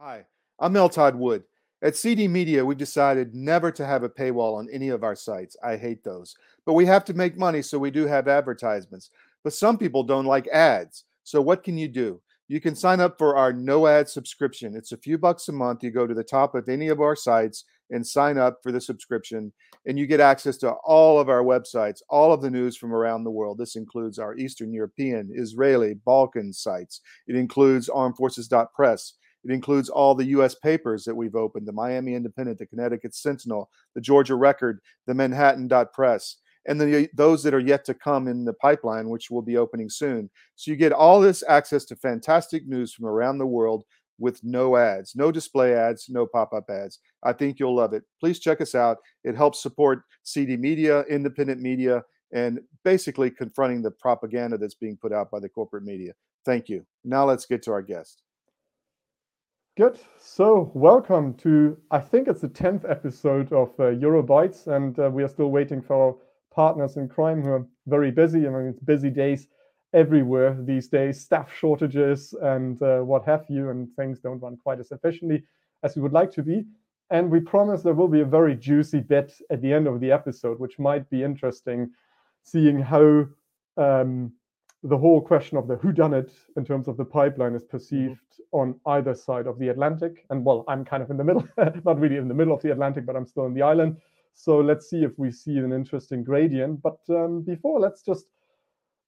Hi, I'm L Todd Wood. At CD Media, we've decided never to have a paywall on any of our sites. I hate those. But we have to make money, so we do have advertisements. But some people don't like ads. So what can you do? You can sign up for our no ad subscription. It's a few bucks a month. You go to the top of any of our sites and sign up for the subscription, and you get access to all of our websites, all of the news from around the world. This includes our Eastern European, Israeli, Balkan sites. It includes armedforces.press. It includes all the U.S. papers that we've opened the Miami Independent, the Connecticut Sentinel, the Georgia Record, the Manhattan Dot Press, and the, those that are yet to come in the pipeline, which will be opening soon. So you get all this access to fantastic news from around the world with no ads, no display ads, no pop up ads. I think you'll love it. Please check us out. It helps support CD media, independent media, and basically confronting the propaganda that's being put out by the corporate media. Thank you. Now let's get to our guest. Good. So, welcome to, I think it's the 10th episode of uh, Euro Bytes, and uh, we are still waiting for our partners in crime who are very busy. I mean, it's busy days everywhere these days, staff shortages and uh, what have you, and things don't run quite as efficiently as we would like to be. And we promise there will be a very juicy bit at the end of the episode, which might be interesting, seeing how um, the whole question of the who done it in terms of the pipeline is perceived mm-hmm. on either side of the Atlantic. And well, I'm kind of in the middle, not really in the middle of the Atlantic, but I'm still in the island. So let's see if we see an interesting gradient. But um, before, let's just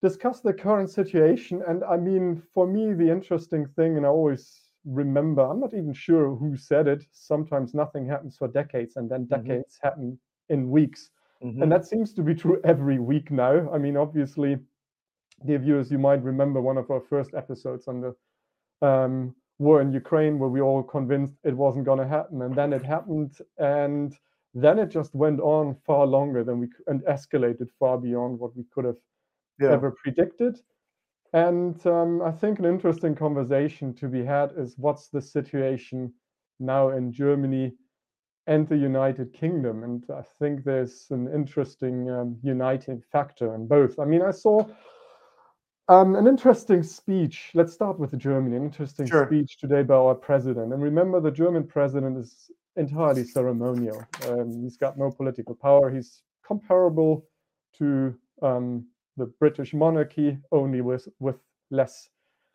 discuss the current situation. And I mean, for me, the interesting thing, and I always remember, I'm not even sure who said it. Sometimes nothing happens for decades, and then mm-hmm. decades mm-hmm. happen in weeks. Mm-hmm. And that seems to be true every week now. I mean, obviously, dear viewers, you might remember one of our first episodes on the um, war in Ukraine, where we all convinced it wasn't going to happen, and then it happened, and then it just went on far longer than we and escalated far beyond what we could have yeah. ever predicted. And um, I think an interesting conversation to be had is what's the situation now in Germany and the United Kingdom. And I think there's an interesting um, uniting factor in both. I mean, I saw um, an interesting speech. Let's start with Germany. An interesting sure. speech today by our president. And remember, the German president is entirely ceremonial. Um, he's got no political power. He's comparable to um, the British monarchy, only with with less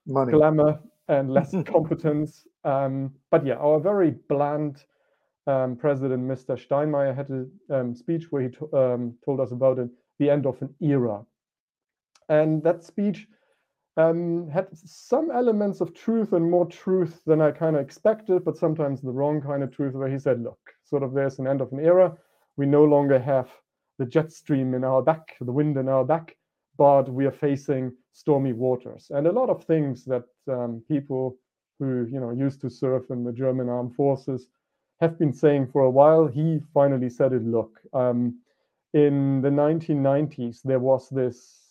Money. glamour and less competence. Um, but yeah, our very bland um, president, Mr. Steinmeier, had a um, speech where he um, told us about the end of an era and that speech um, had some elements of truth and more truth than I kind of expected, but sometimes the wrong kind of truth, where he said, Look, sort of there's an end of an era. We no longer have the jet stream in our back, the wind in our back, but we are facing stormy waters. And a lot of things that um, people who you know used to serve in the German armed forces have been saying for a while. He finally said it. Look, um, in the 1990s, there was this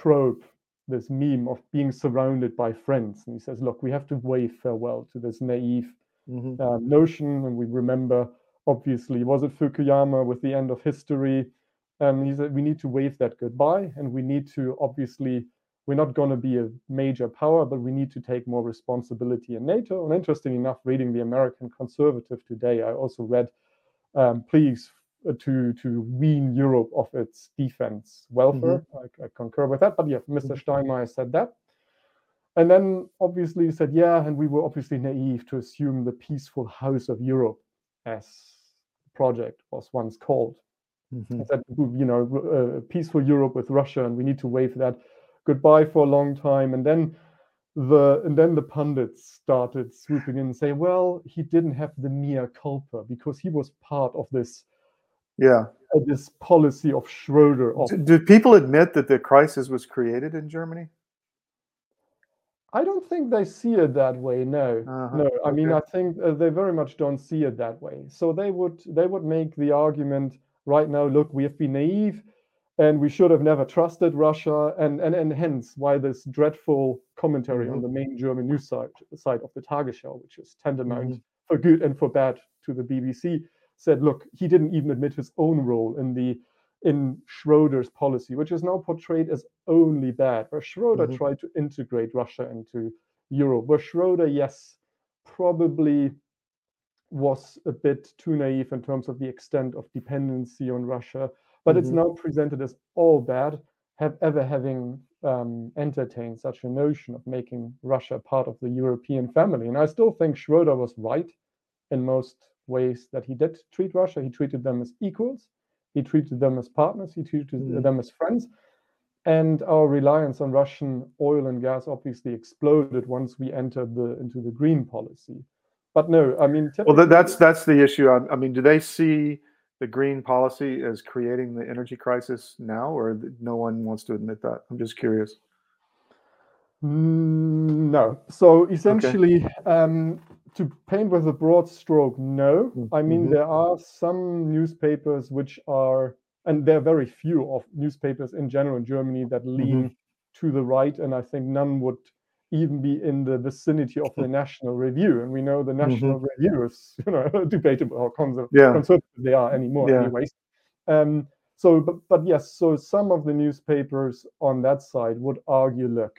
trope, this meme of being surrounded by friends. And he says, look, we have to wave farewell to this naive mm-hmm. uh, notion. And we remember, obviously, was it Fukuyama with the end of history? Um, he said, we need to wave that goodbye. And we need to, obviously, we're not going to be a major power, but we need to take more responsibility in NATO. And interesting enough, reading the American Conservative today, I also read um, please to to wean Europe of its defense welfare. Mm-hmm. I, I, concur with that. But yeah, mister mm-hmm. Steinmeier said that. And then obviously he said, yeah, and we were obviously naive to assume the peaceful house of Europe, as the project was once called. Mm-hmm. Said, you know, uh, peaceful Europe with Russia, and we need to wave that goodbye for a long time. And then the and then the pundits started swooping in and say, well, he didn't have the mea culpa because he was part of this yeah this policy of Schroeder. Of, do, do, people admit that the crisis was created in Germany? I don't think they see it that way. No, uh-huh. no. I okay. mean, I think uh, they very much don't see it that way. So they would they would make the argument right now. Look, we have been naive, and we should have never trusted Russia, and and and hence why this dreadful commentary mm-hmm. on the main German news site site of the Tagesschau, which is tantamount mm-hmm. for good and for bad to the BBC said, look, he didn't even admit his own role in the in Schroeder's policy, which is now portrayed as only bad, where Schroeder mm-hmm. tried to integrate Russia into Europe, where Schroeder, yes, probably was a bit too naive in terms of the extent of dependency on Russia, but it's Mhm. now presented as all bad, have ever having um, entertained such a notion of making Russia part of the European family. And I still think Schroeder was right in most ways that he did treat Russia. He treated them as equals, he treated them as partners, he treated Mhm. them as friends. And our reliance on Russian oil and gas obviously exploded once we entered the into the green policy. But no, I mean, Well, that's that's the issue. I, I mean, do they see the green policy as creating the energy crisis now, or no one wants to admit that? I'm just curious. Mm, No. So essentially, um, to paint with a broad stroke, no. Mm, I mean, mhm. there are some newspapers which are, and there are very few of newspapers in general in Germany that Mm-hmm. lean to the right, and I think none would even be in the vicinity of the National Review. And we know the National Review is, you know, debatable how conser- Mm-hmm. Yeah. conservative they are anymore, Yeah. anyways. Um, so, but, but yes, so some of the newspapers on that side would argue, look,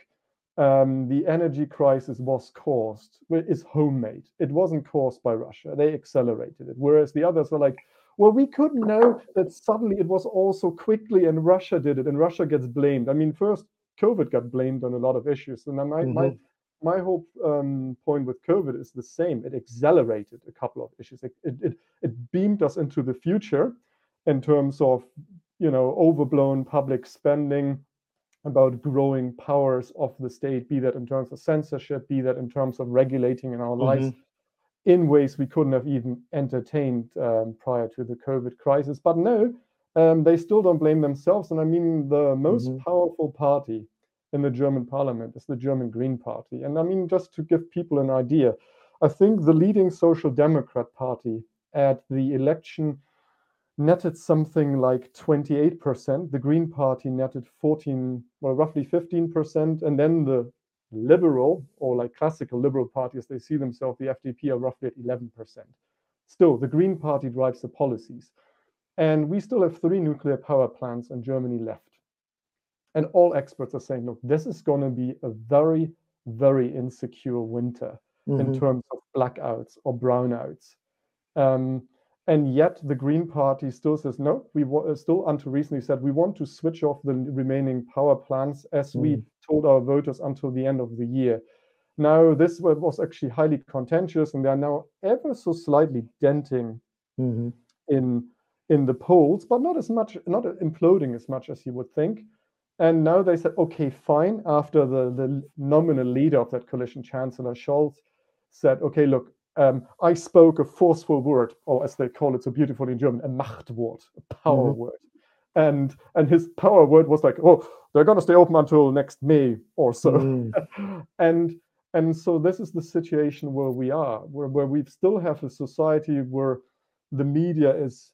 um, the energy crisis was caused, well, is homemade. It wasn't caused by Russia. They accelerated it. Whereas the others were like, well, we couldn't know that suddenly it was all so quickly and Russia did it and Russia gets blamed. I mean, first, COVID got blamed on a lot of issues. And then my, my, Mhm. my whole um, point with COVID is the same. It accelerated a couple of issues. It, it, it, it beamed us into the future in terms of, you know, overblown public spending, about growing powers of the state, be that in terms of censorship, be that in terms of regulating in our lives in ways we couldn't have even entertained um, prior to the COVID crisis. But no, um, they still don't blame themselves. And I mean, the most Mhm. powerful party in the German parliament is the German Green Party. And I mean, just to give people an idea, I think the leading Social Democrat Party at the election netted something like 28%. The Green Party netted 14, well, roughly 15%. And then the liberal or like classical liberal parties, they see themselves, the FDP, are roughly at 11%. Still, the Green Party drives the policies. And we still have three nuclear power plants in Germany left. And all experts are saying, look, this is going to be a very, very insecure winter in Mhm. terms of blackouts or brownouts. Um, and yet the Green Party still says, no, we wa- uh, still until recently said we want to switch off the remaining power plants as we Mm. told our voters until the end of the year. Now, this was actually highly contentious, and they are now ever so slightly denting Mhm. in in the polls, but not as much, not imploding as much as you would think. And now they said, okay, fine. After the the nominal leader of that coalition, Chancellor Scholz, said, okay, look, um, I spoke a forceful word, or as they call it so beautifully in German, a Machtwort, a power Mhm. word. And and his power word was like, oh, they're gonna stay open until next May or so Mm. and and so this is the situation where we are where, where we still have a society where the media is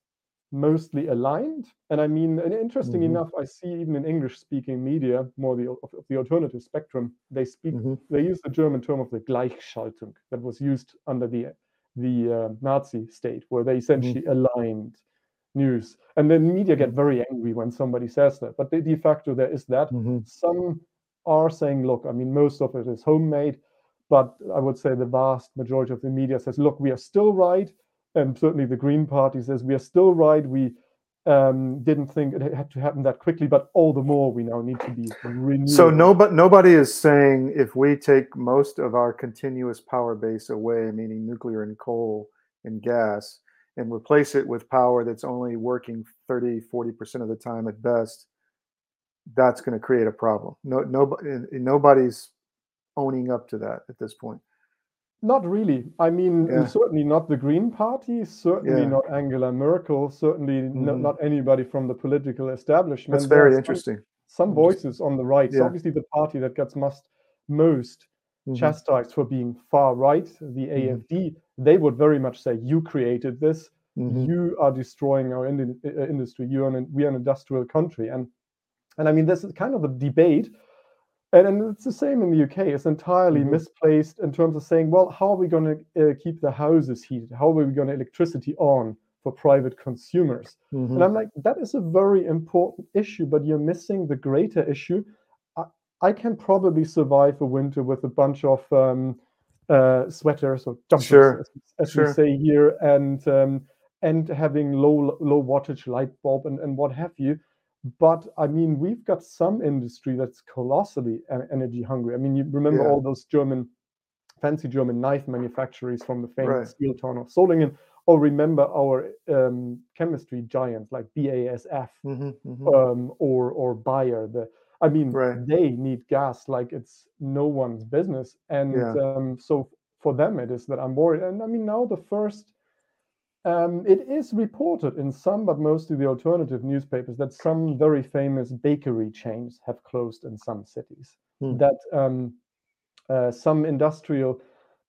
mostly aligned and i mean and interesting Mhm. enough i see even in english speaking media more the of, of the alternative spectrum they speak Mhm. they use the german term of the gleichschaltung that was used under the the uh, nazi state where they essentially aligned news and then media get very angry when somebody says that but de, de facto there is that Mhm. some are saying, look, I mean, most of it is homemade, but I would say the vast majority of the media says, look, we are still right. And certainly the Green Party says, we are still right. We um, didn't think it had to happen that quickly, but all the more we now need to be renewed. So nobody nobody is saying if we take most of our continuous power base away, meaning nuclear and coal and gas, and replace it with power that's only working 30, 40% of the time at best, that's going to create a problem. No, nobody, nobody's owning up to that at this point. Not really. I mean, Yeah. certainly not the Green Party, certainly Yeah. not Angela Merkel, certainly no, Mhm. not anybody from the political establishment. That's very interesting. Some voices on the right. So obviously, the party that gets most most Mhm. chastised for being far right, the AFD, they would very much say, "You created this. Mhm. You are destroying our in- uh, industry. You are an, we are an industrial country." And and I mean, this is kind of a debate, and, and it's the same in the UK. It's entirely Mhm. misplaced in terms of saying, "Well, how are we going to uh, keep the houses heated? How are we going to electricity on for private consumers?" Mhm. And I'm like, that is a very important issue, but you're missing the greater issue. I, I can probably survive a winter with a bunch of um, uh, sweaters or jumpers, Sure, as, as sure. we say here, and um, and having low low wattage light bulb and, and what have you. But I mean, we've got some industry that's colossally energy hungry. I mean, you remember Yeah. all those German, fancy German knife manufacturers from the famous Right. steel town of Solingen, or remember our um, chemistry giants like BASF hmm hmm um, or or Bayer. The I mean, Right. they need gas like it's no one's business, and Yeah. um, so for them it is that I'm worried. And I mean, now the first, um, it is reported in some, but mostly the alternative newspapers that some very famous bakery chains have closed in some cities. Hmm. That um, uh, some industrial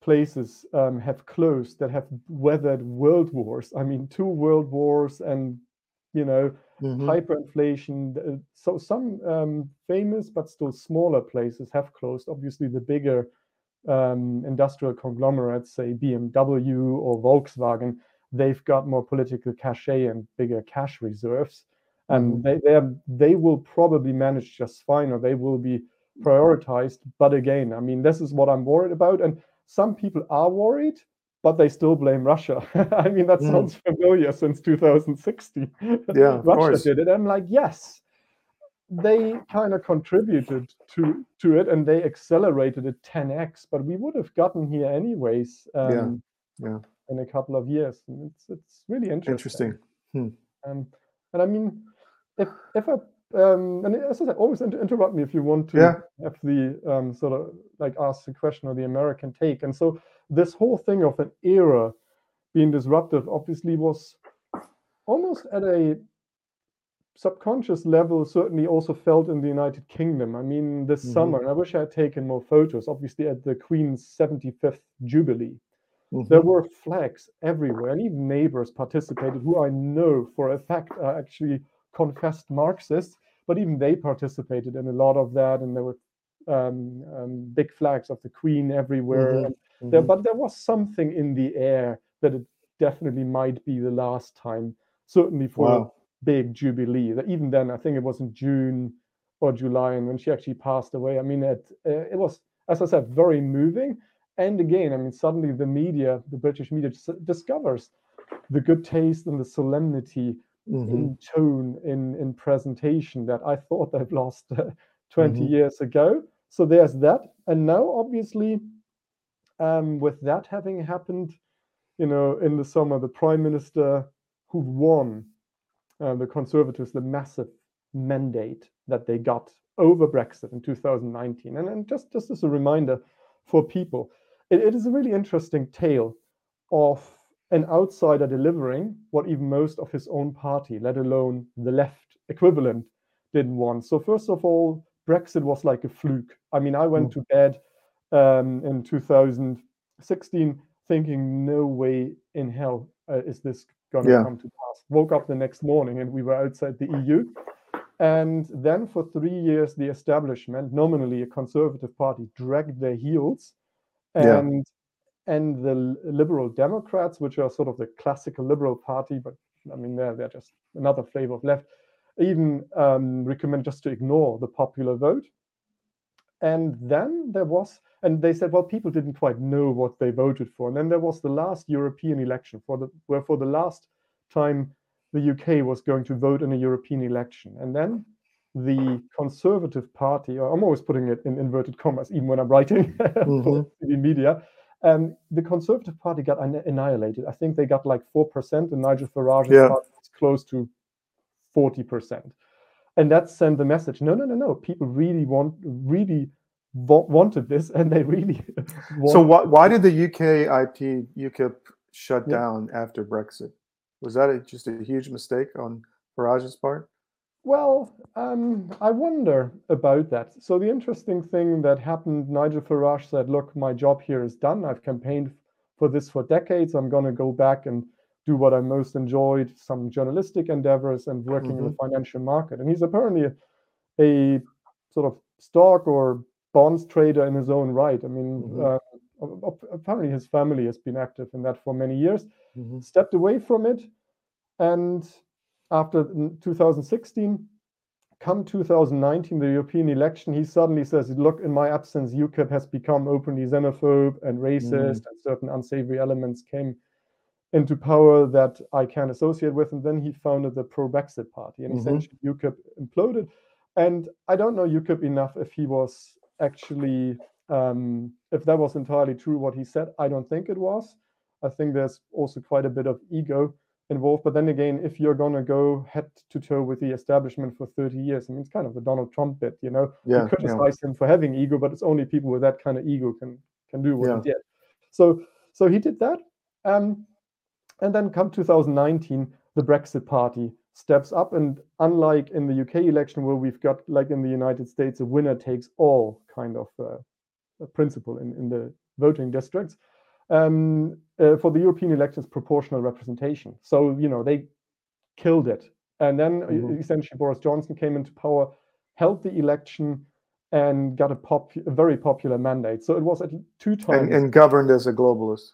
places um, have closed that have weathered world wars. I mean, two world wars and you know hmm hyperinflation. uh, So some um, famous but still smaller places have closed. Obviously, the bigger um, industrial conglomerates, say BMW or Volkswagen, they've got more political cachet and bigger cash reserves, and they they are- they will probably manage just fine, or they will be prioritized. But again, I mean, this is what I'm worried about, and some people are worried. But they still blame Russia. I mean, that Mm. sounds familiar since 2016. Yeah, Russia course. did it. I'm like, yes, they kind of contributed to to it and they accelerated it 10x. But we would have gotten here anyways. Yeah, Um, yeah. In a couple of years, and it's it's really interesting. Interesting. Um, and I mean, if if I um, and as I said, always inter- interrupt me if you want to Yeah. have the um, sort of like ask the question or the American take. And so this whole thing of an era being disruptive obviously was almost at a subconscious level certainly also felt in the United Kingdom. I mean, this Mhm. summer, and I wish I had taken more photos, obviously at the Queen's 75th Jubilee Mhm. there were flags everywhere, and even neighbors participated who I know for a fact are actually confessed Marxists, but even they participated in a lot of that, and there were um, um, big flags of the Queen everywhere. Mhm, and there, but there was something in the air that it definitely might be the last time, certainly for a big jubilee. That even then, I think it was in June or July, and when she actually passed away. I mean, it uh, it was, as I said, very moving. And again, I mean, suddenly the media, the British media, dis- discovers the good taste and the solemnity Mhm. in tone, in in presentation that I thought they've lost uh, 20 Mhm. years ago. So there's that, and now obviously, um, with that having happened, you know, in the summer, the prime minister who won uh, the Conservatives the massive mandate that they got over Brexit in 2019. And, and just, just as a reminder for people, it, it is a really interesting tale of an outsider delivering what even most of his own party, let alone the left equivalent, didn't want. So, first of all, Brexit was like a fluke. I mean, I went Mm. to bed um, in 2016 thinking, no way in hell uh, is this going to Yeah. come to pass. Woke up the next morning and we were outside the EU. And then for three years, the establishment, nominally a conservative party, dragged their heels. Yeah. And and the Liberal Democrats, which are sort of the classical Liberal Party, but I mean they're they're just another flavor of left, even um, recommend just to ignore the popular vote. And then there was, and they said, well, people didn't quite know what they voted for. And then there was the last European election for the where for the last time the UK was going to vote in a European election. And then the Conservative Party, I'm always putting it in inverted commas, even when I'm writing for the media, um, the Conservative Party got anni- annihilated. I think they got like 4%, and Nigel Farage's Yeah. party was close to 40%. And that sent the message no, no, no, no. People really want, really wa- wanted this, and they really So why why did the UK IP UKIP shut Yeah. down after Brexit? Was that a, just a huge mistake on Farage's part? Well, um, I wonder about that. So the interesting thing that happened, Nigel Farage said, "Look, my job here is done. I've campaigned for this for decades. I'm going to go back and do what I most enjoyed, some journalistic endeavors and working in the financial market." And he's apparently a, a sort of stock or bonds trader in his own right. I mean, Mhm. uh, apparently his family has been active in that for many years Mhm. stepped away from it and after 2016 come 2019, the European election, he suddenly says, look, in my absence, UKIP has become openly xenophobe and racist, mm. and certain unsavory elements came into power that I can associate with. And then he founded the pro Brexit party, and mm-hmm. essentially UKIP imploded. And I don't know UKIP enough if he was actually, um, if that was entirely true what he said. I don't think it was. I think there's also quite a bit of ego involved. But then again, if you're going to go head to toe with the establishment for 30 years, I mean, it's kind of the Donald Trump bit, you know. Yeah, you criticize yeah. him for having ego, but it's only people with that kind of ego can can do what yeah. he did. So so he did that. Um, and then come 2019, the Brexit party steps up. And unlike in the UK election, where we've got, like in the United States, a winner takes all kind of uh, principle in, in the voting districts, um, uh, for the European elections, proportional representation. So, you know, they killed it. And then mm-hmm. essentially Boris Johnson came into power, held the election, and got a, pop, a very popular mandate. So it was at two times. And, and governed as a globalist.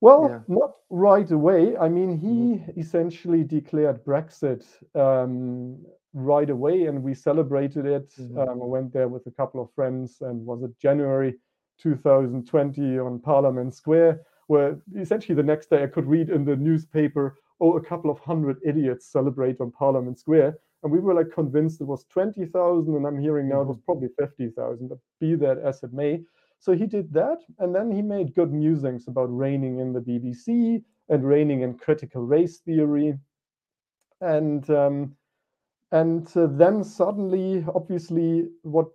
Well, yeah. not right away. I mean, he mm-hmm. essentially declared Brexit um, right away, and we celebrated it. Mm-hmm. Um, I went there with a couple of friends, and was it January 2020 on Parliament Square, where essentially the next day I could read in the newspaper, oh, a couple of hundred idiots celebrate on Parliament Square. And we were like convinced it was 20,000, and I'm hearing now it was mm-hmm. probably 50,000, but be that as it may. So he did that, and then he made good musings about reigning in the BBC and reigning in critical race theory, and um, and uh, then suddenly, obviously, what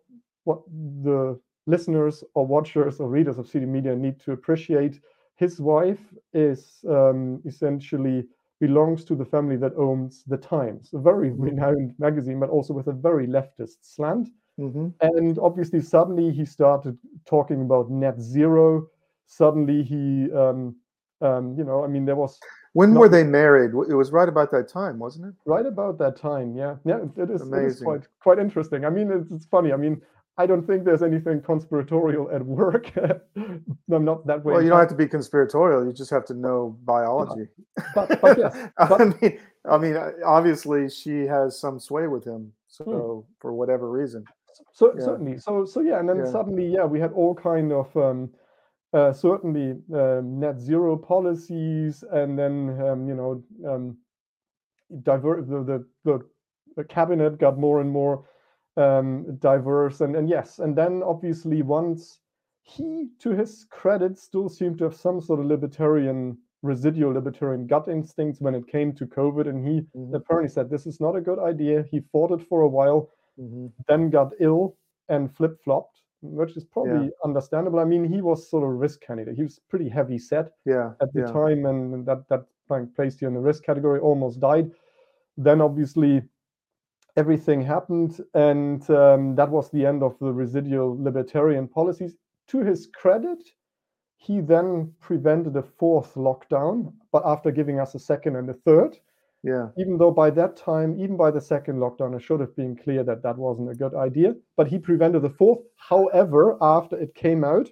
what the listeners or watchers or readers of CD Media need to appreciate, his wife is um, essentially belongs to the family that owns the Times, a very mm-hmm. renowned magazine, but also with a very leftist slant. Mm-hmm. And obviously, suddenly he started talking about net zero. Suddenly, he, um, um, you know, I mean, there was. When were they married? It was right about that time, wasn't it? Right about that time, yeah, yeah. It is, it is quite quite interesting. I mean, it's, it's funny. I mean, I don't think there's anything conspiratorial at work. I'm not that way. Well, you don't have to be conspiratorial. You just have to know biology. But, but yes, but, I mean, I mean, obviously she has some sway with him. So hmm. for whatever reason. So yeah. certainly, so so yeah, and then yeah. suddenly, yeah, we had all kind of um, uh, certainly um, net zero policies, and then um, you know, um, diver- the, the the cabinet got more and more um, diverse, and and yes, and then obviously once he, to his credit, still seemed to have some sort of libertarian residual libertarian gut instincts when it came to COVID, and he mm-hmm. apparently said this is not a good idea. He fought it for a while mm-hmm. then got ill and flip flopped, which is probably yeah. understandable. I mean, he was sort of a risk candidate. He was pretty heavy set yeah, at the yeah. time, and that that placed you in the risk category. Almost died. Then obviously everything happened, and um, that was the end of the residual libertarian policies. To his credit, he then prevented a fourth lockdown, but after giving us a second and a third. Yeah. Even though by that time, even by the second lockdown, it should have been clear that that wasn't a good idea. But he prevented the fourth. However, after it came out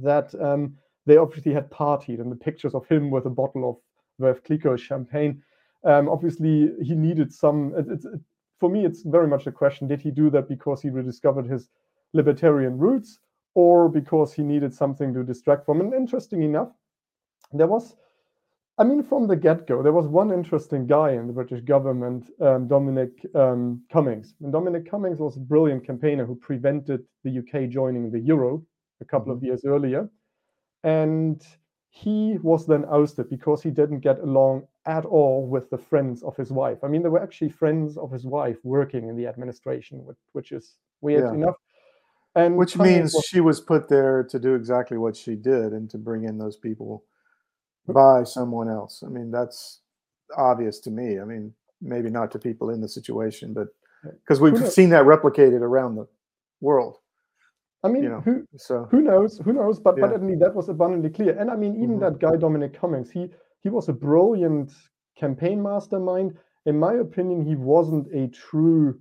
that um, they obviously had partied, and the pictures of him with a bottle of Veuve Clicquot champagne, um, obviously he needed some. It, it, for me, it's very much a question: Did he do that because he rediscovered his libertarian roots, or because he needed something to distract from? And interesting enough, there was I mean, from the get go, there was one interesting guy in the British government, um, Dominic um, Cummings. And Dominic Cummings was a brilliant campaigner who prevented the UK joining the euro a couple mm-hmm. of years earlier. And he was then ousted because he didn't get along at all with the friends of his wife. I mean, there were actually friends of his wife working in the administration, which which is weird yeah. enough. And which means was, she was put there to do exactly what she did and to bring in those people by someone else. I mean, that's obvious to me. I mean, maybe not to people in the situation, but because we've seen that replicated around the world. I mean, you know, who so who knows? Who knows? But yeah. but I mean, that was abundantly clear. And I mean, even mm-hmm. that guy Dominic Cummings, he he was a brilliant campaign mastermind. In my opinion, he wasn't a true,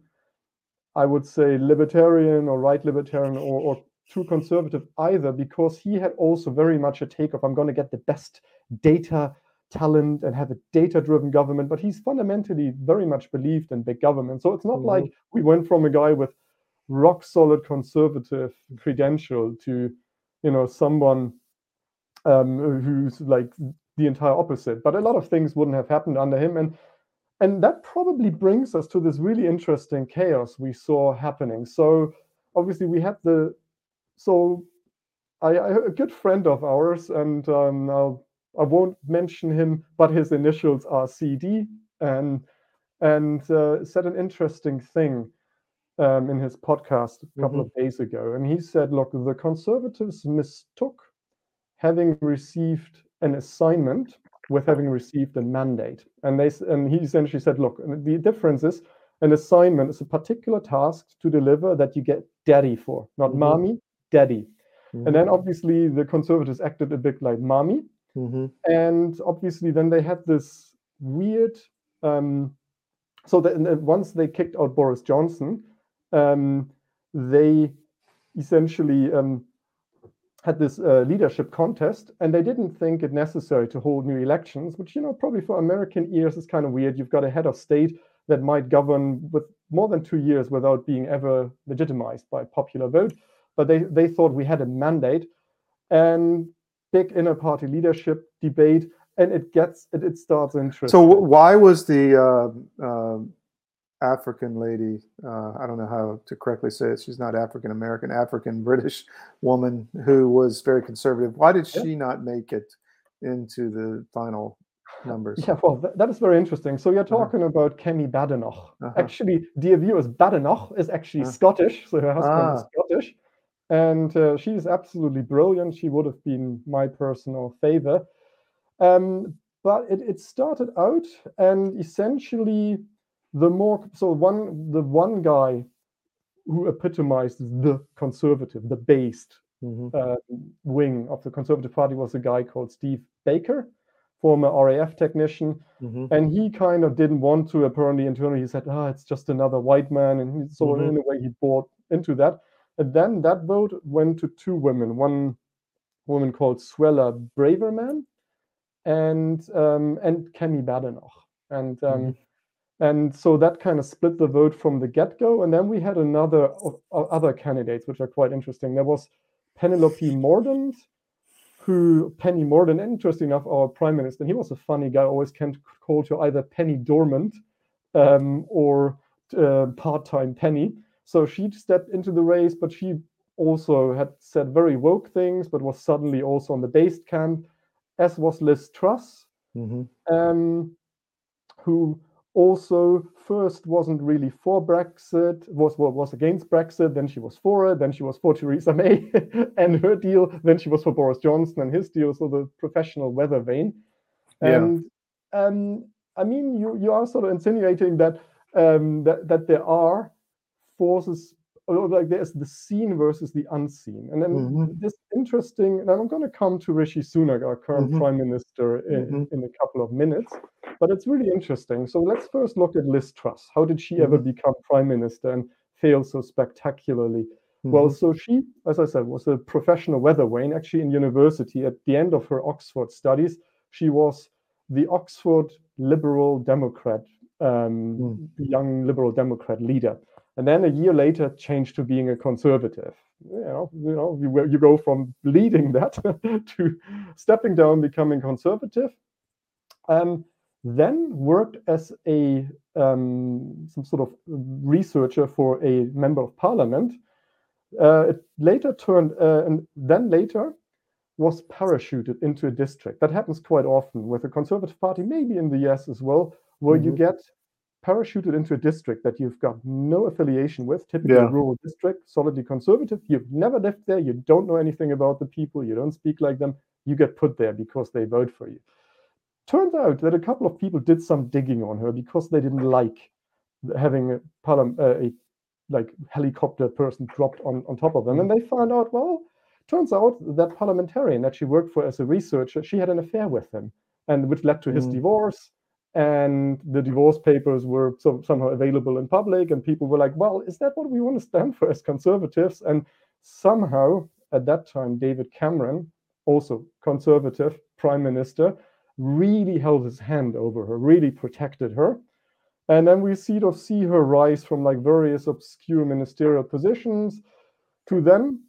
I would say, libertarian or right libertarian or, or true conservative either, because he had also very much a take of I'm going to get the best data talent and have a data driven government, but he's fundamentally very much believed in big government. So it's not Mhm. like we went from a guy with rock solid conservative credential to, you know, someone um, who's like the entire opposite. But a lot of things wouldn't have happened under him. And and that probably brings us to this really interesting chaos we saw happening. So obviously we had the so I, I a good friend of ours, and um, I'll, I won't mention him, but his initials are CD, and and uh, said an interesting thing um, in his podcast a couple Mhm. of days ago, and he said, "Look, the conservatives mistook having received an assignment with having received a mandate," and they and he essentially said, "Look, the difference is." An assignment is a particular task to deliver that you get daddy for, not Mhm. mommy, daddy. Mhm. And then obviously the conservatives acted a bit like mommy. Mhm. And obviously then they had this weird. Um, so that once they kicked out Boris Johnson, um, they essentially um, had this uh, leadership contest, and they didn't think it necessary to hold new elections, which you know probably for American ears is kind of weird. You've got a head of state that might govern with more than two years without being ever legitimized by popular vote. But they, they thought we had a mandate and big inner party leadership debate, and it gets it, it starts interesting. So why was the uh, um African lady? Uh, I don't know how to correctly say it. She's not African American, African British woman who was very conservative. Why did she not make it into the final numbers? Yeah, well, that, that is very interesting. So you're Uh-huh. talking about Kemi Badenoch. Uh-huh. Actually, dear viewers, Badenoch is actually Uh. Scottish, so her husband is Ah. Scottish, and uh, she is absolutely brilliant. She would have been my personal favor. Um, but it, it started out, and essentially, the more so one the one guy who epitomized the conservative, the based Mhm. uh, wing of the Conservative Party was a guy called Steve Baker, former RAF technician, Mhm. and he kind of didn't want to. Apparently, internally, he said, "Ah, it's just another white man," and he, so Mhm. in a way, he bought into that. And then that vote went to two women, one woman called Suella Braverman, and um, and Kemi Badenoch, and um, Mhm. And so that kind of split the vote from the get-go. And then we had another other candidates, which are quite interesting. There was Penelope Mordaunt, who Penny Mordaunt, interesting enough, our prime minister. He was a funny guy. Always can call to either Penny Dormant um, or uh, part-time Penny. So she stepped into the race, but she also had said very woke things, but was suddenly also on the based camp, as was Liz Truss Mhm. um, who also first wasn't really for Brexit, was wa- was against Brexit, then she was for it, then she was for Theresa May and her deal, then she was for Boris Johnson and his deal, so the professional weather vane. Yeah. And um, I mean, you you are sort of insinuating that um, that that there are forces or like there's the seen versus the unseen, and then Mhm. this interesting. And I'm going to come to Rishi Sunak, our current Mhm. prime minister, in, Mhm. in a couple of minutes. But it's really interesting. So let's first look at Liz Truss. How did she ever become prime minister and fail so spectacularly? Well, Mhm. so she, as I said, was a professional weather vane. Actually, in university, at the end of her Oxford studies, she was the Oxford Liberal Democrat, um, Mm. young Liberal Democrat leader. And then a year later, changed to being a conservative. You know, you know, you, you go from leading that to stepping down, becoming conservative. Um, then worked as a um, some sort of researcher for a member of parliament. Uh, it later turned, uh, and then later was parachuted into a district. That happens quite often with the Conservative Party, maybe in the US as well, where you Mhm. get parachuted into a district that you've got no affiliation with, typically a Yeah. rural district, solidly conservative. You've never lived there, you don't know anything about the people, you don't speak like them. You get put there because they vote for you. Turns out that a couple of people did some digging on her because they didn't like having a, uh, a like helicopter person dropped on, on top of them. And they found out, well, turns out that parliamentarian that she worked for as a researcher, she had an affair with him, and which led to his Mm. divorce. And the divorce papers were so, somehow available in public, and people were like, well, is that what we want to stand for as conservatives? And somehow, at that time, David Cameron, also conservative prime minister, really held his hand over her, really protected her. And then we see, see her rise from like various obscure ministerial positions to then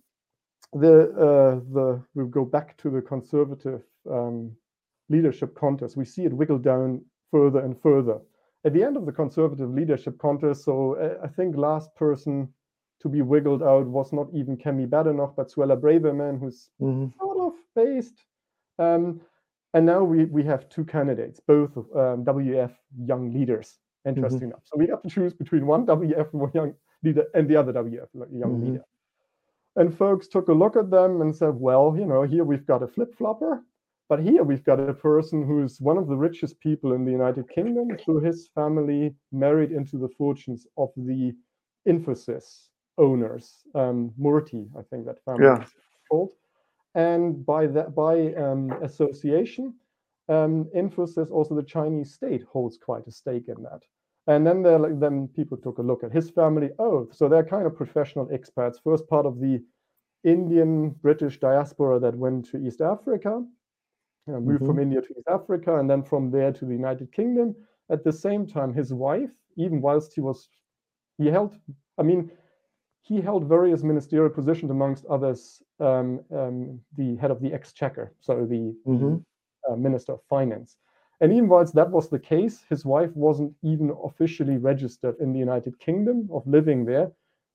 the uh, the we go back to the conservative um, leadership contest. We see it wiggle down further and further. At the end of the conservative leadership contest, so uh, I think last person to be wiggled out was not even Kemi Badenoch, but Suella Braverman, who's mm-hmm. sort of based. Um, and now we, we have two candidates, both um, WF young leaders, interesting mm-hmm. enough. So we have to choose between one WF young leader and the other WF young mm-hmm. leader. And folks took a look at them and said, well, you know, here we've got a flip flopper, but here we've got a person who's one of the richest people in the United Kingdom, through his family married into the fortunes of the Infosys owners, um, Murthy, I think that family yeah. is called. And by that, by um, association, um, Infosys, also the Chinese state holds quite a stake in that. And then there, like, then people took a look at his family. Oh, so they're kind of professional expats. First part of the Indian British diaspora that went to East Africa, you know, moved mm-hmm. from India to East Africa, and then from there to the United Kingdom. At the same time, his wife, even whilst he was, he held, I mean, he held various ministerial positions, amongst others, um, um, the head of the Exchequer, so the, mm-hmm. uh, Minister of Finance. And even whilst that was the case, his wife wasn't even officially registered in the United Kingdom of living there.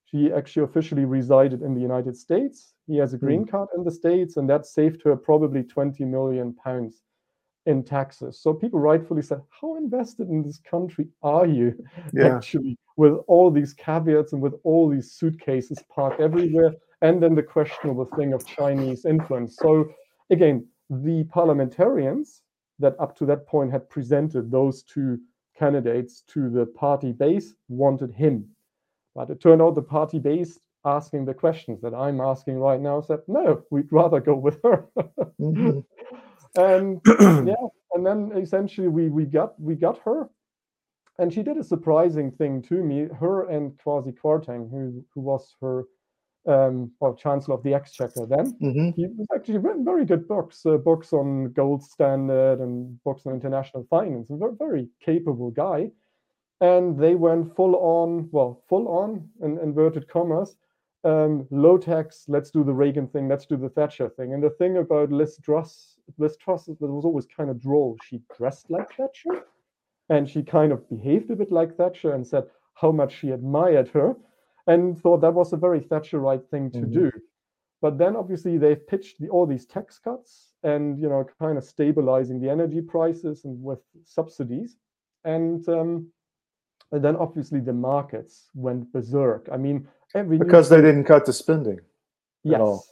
She actually officially resided in the United States. He has a green mm. card in the States, and that saved her probably 20 million pounds in taxes. So people rightfully said, How invested in this country are you yeah. actually, with all these caveats and with all these suitcases parked everywhere? And then the questionable thing of Chinese influence. So again, the parliamentarians that up to that point had presented those two candidates to the party base wanted him. But it turned out the party base asking the questions that I'm asking right now said, no, we'd rather go with her. mm-hmm. And yeah, and then essentially we we got we got her. And she did a surprising thing to me. Her and Kwasi Kwarteng, who who was her um, well, Chancellor of the Exchequer then. Mm-hmm. He was actually written very good books, uh, books on gold standard and books on international finance. A very, very capable guy. And they went full on, well, full on in inverted commas, um, low tax, let's do the Reagan thing, let's do the Thatcher thing. And the thing about Liz Truss, Liz Truss was always kind of droll. She dressed like Thatcher and she kind of behaved a bit like Thatcher and said how much she admired her and thought that was a very Thatcherite thing to mm-hmm. do. But then obviously they've pitched the, all these tax cuts and you know kind of stabilizing the energy prices and with subsidies, and, um, and then obviously the markets went berserk. I mean, every because they didn't cut the spending. Yes,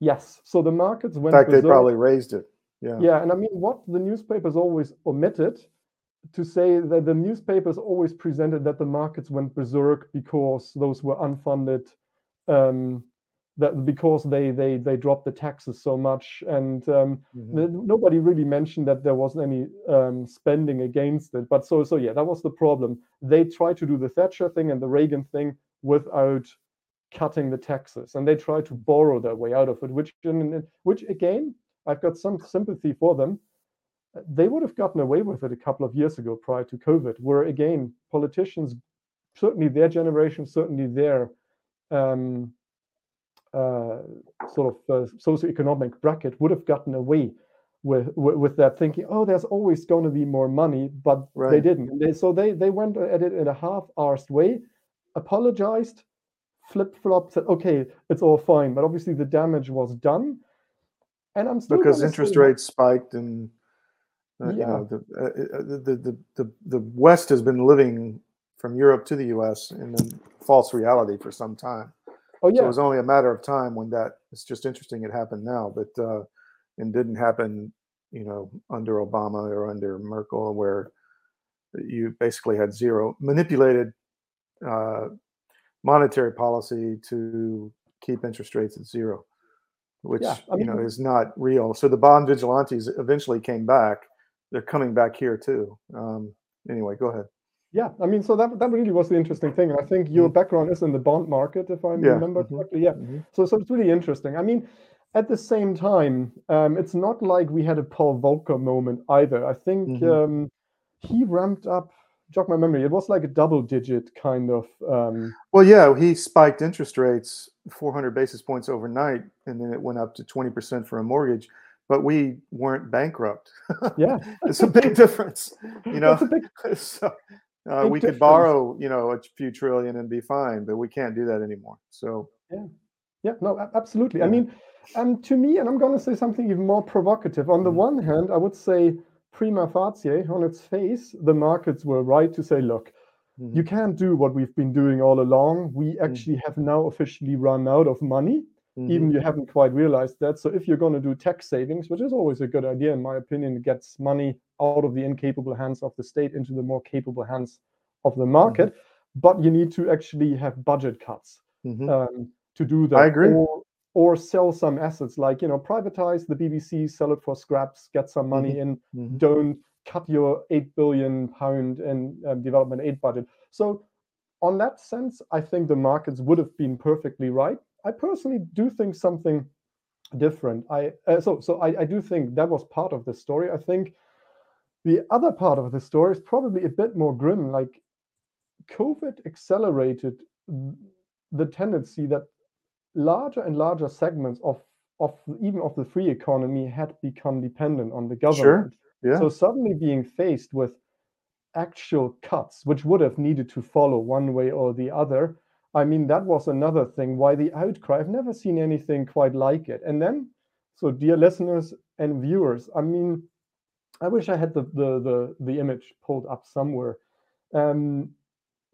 yes. So the markets went. In fact, berserk. they probably raised it. Yeah. Yeah, and I mean, what the newspapers always omitted to say that the newspapers always presented that the markets went berserk because those were unfunded um, that because they they they dropped the taxes so much. And um, mm-hmm. nobody really mentioned that there wasn't any um, spending against it. But so so yeah that was the problem. They tried to do the thatcher thing and the reagan thing without cutting the taxes. And they tried to borrow their way out of it which which again i've got some sympathy for them. They would have gotten away with it a couple of years ago prior to COVID, where again, politicians, certainly their generation, certainly their um, uh, sort of uh, socioeconomic bracket would have gotten away with, with, with that thinking, oh, there's always going to be more money, but right. they didn't. They, so they they went at it in a half-arsed way, apologized, flip-flopped, said, okay, it's all fine, but obviously the damage was done. And I'm still because interest rates spiked and uh, yeah. You know, the, uh, uh, the, the, the, the West has been living from Europe to the US in a false reality for some time. Oh, yeah. So it was only a matter of time when that, it's just interesting it happened now, but uh, it didn't happen, you know, under Obama or under Merkel, where you basically had zero manipulated uh, monetary policy to keep interest rates at zero, which, yeah, I mean, you know, is not real. So the bond vigilantes eventually came back they're coming back here too. Um, anyway, go ahead. Yeah, I mean, so that that really was the interesting thing. I think your mm-hmm. background is in the bond market, if I yeah. remember mm-hmm. correctly. Yeah. Mm-hmm. So so it's really interesting. I mean, at the same time, um, it's not like we had a Paul Volcker moment either. I think Mhm. um, he ramped up. Jog my memory. It was like a double-digit kind of. Um, Well, yeah, he spiked interest rates 400 basis points overnight, and then it went up to 20% for a mortgage. But we weren't bankrupt. yeah, it's a big difference, you know. Big- so uh, we could borrow, you know, a few trillion and be fine, but we can't do that anymore. So Yeah, yeah, no, absolutely. I mean, um, to me, and I'm going to say something even more provocative. On the Mhm. one hand, I would say prima facie, on its face, the markets were right to say, look, mhm, you can't do what we've been doing all along. We Mm. actually have now officially run out of money. Mhm, Even you haven't quite realized that. So if you're going to do tax savings, which is always a good idea, in my opinion, it gets money out of the incapable hands of the state into the more capable hands of the market. But you need to actually have budget cuts mhm. um, to do that. I agree. Or, or sell some assets, like you know, privatize the BBC, sell it for scraps, get some money in. Mhm. Don't cut your eight billion pound in um, development aid budget. So, on that sense, I think the markets would have been perfectly right. I personally do think something different. I uh, so so I, I do think that was part of the story. I think the other part of the story is probably a bit more grim. Like COVID accelerated the tendency that larger and larger segments of of even of the free economy had become dependent on the government. Sure. Yeah. So suddenly being faced with actual cuts, which would have needed to follow one way or the other, I mean that was another thing why the outcry. I've never seen anything quite like it. And then, so dear listeners and viewers, I mean, I wish I had the the the, the image pulled up somewhere. Um,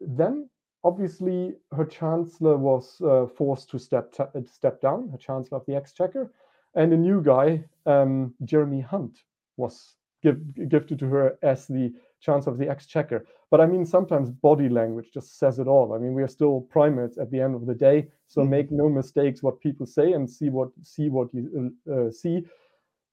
then obviously her chancellor was uh, forced to step t- step down, her chancellor of the exchequer, and a new guy, um, Jeremy Hunt, was give, gifted to her as the chance of the exchequer. But I mean, sometimes body language just says it all. I mean, we are still primates at the end of the day, so Mhm. make no mistakes what people say and see what see what you uh, uh, see.